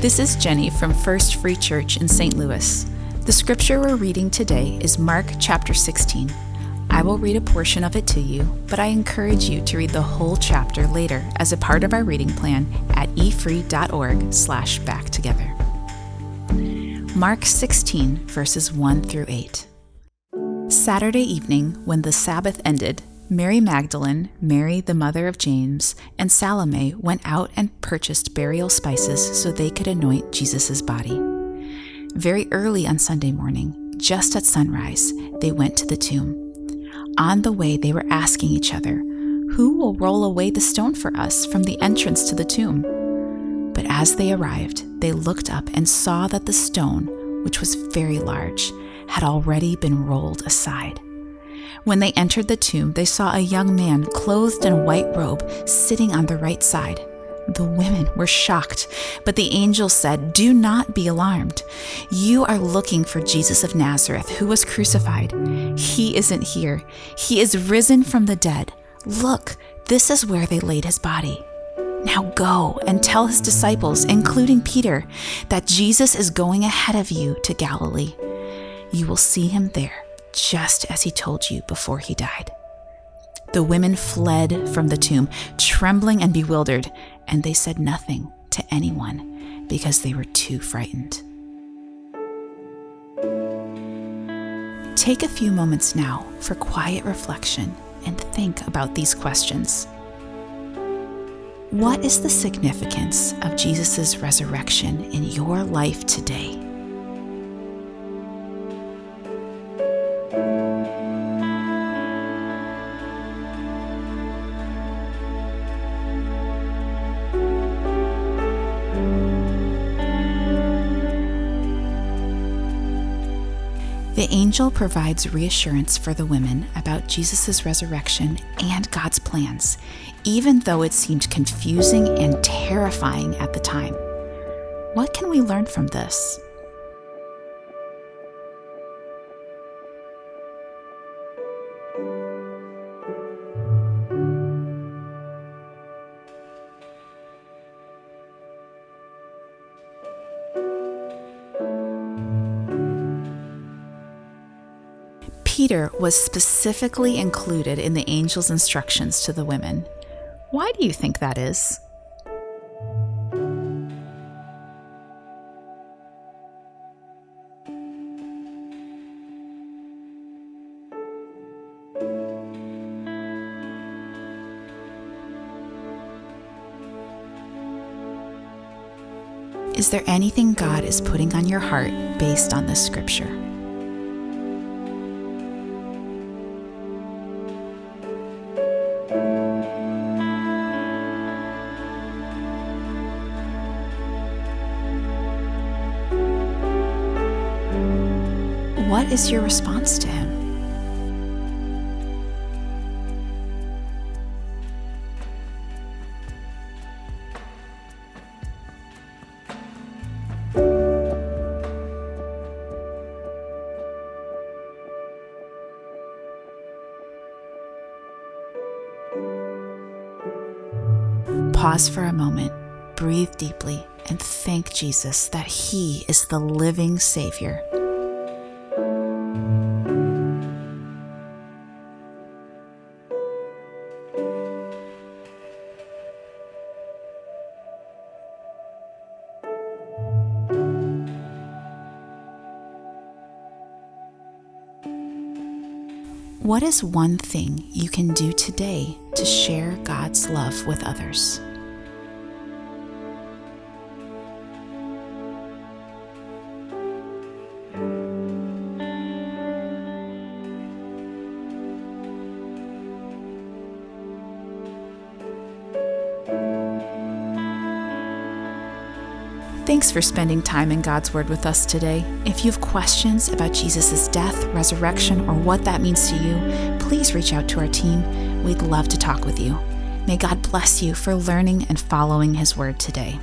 This is Jenny from First Free Church in St. Louis. The scripture we're reading today is Mark chapter 16. I will read a portion of it to you, but I encourage you to read the whole chapter later as a part of our reading plan at efree.org slash back together. Mark 16, verses 1 through 8. Saturday evening, when the Sabbath ended, Mary Magdalene, Mary the mother of James, and Salome went out and purchased burial spices so they could anoint Jesus' body. Very early on Sunday morning, just at sunrise, they went to the tomb. On the way, they were asking each other, Who will roll away the stone for us from the entrance to the tomb? But as they arrived, they looked up and saw that the stone, which was very large, had already been rolled aside. When they entered the tomb, they saw a young man clothed in a white robe sitting on the right side. The women were shocked, but the angel said, Do not be alarmed. You are looking for Jesus of Nazareth, who was crucified. He isn't here, he is risen from the dead. Look, this is where they laid his body. Now go and tell his disciples, including Peter, that Jesus is going ahead of you to Galilee. You will see him there just as he told you before he died. The women fled from the tomb, trembling and bewildered, and they said nothing to anyone because they were too frightened. Take a few moments now for quiet reflection and think about these questions. What is the significance of Jesus' resurrection in your life today? The angel provides reassurance for the women about Jesus' resurrection and God's plans, even though it seemed confusing and terrifying at the time. What can we learn from this? Peter was specifically included in the angel's instructions to the women. Why do you think that is? Is there anything God is putting on your heart based on this scripture? What is your response to him? Pause for a moment, breathe deeply, and thank Jesus that He is the living Savior. What is one thing you can do today to share God's love with others? Thanks for spending time in God's Word with us today. If you have questions about Jesus' death, resurrection, or what that means to you, please reach out to our team. We'd love to talk with you. May God bless you for learning and following His Word today.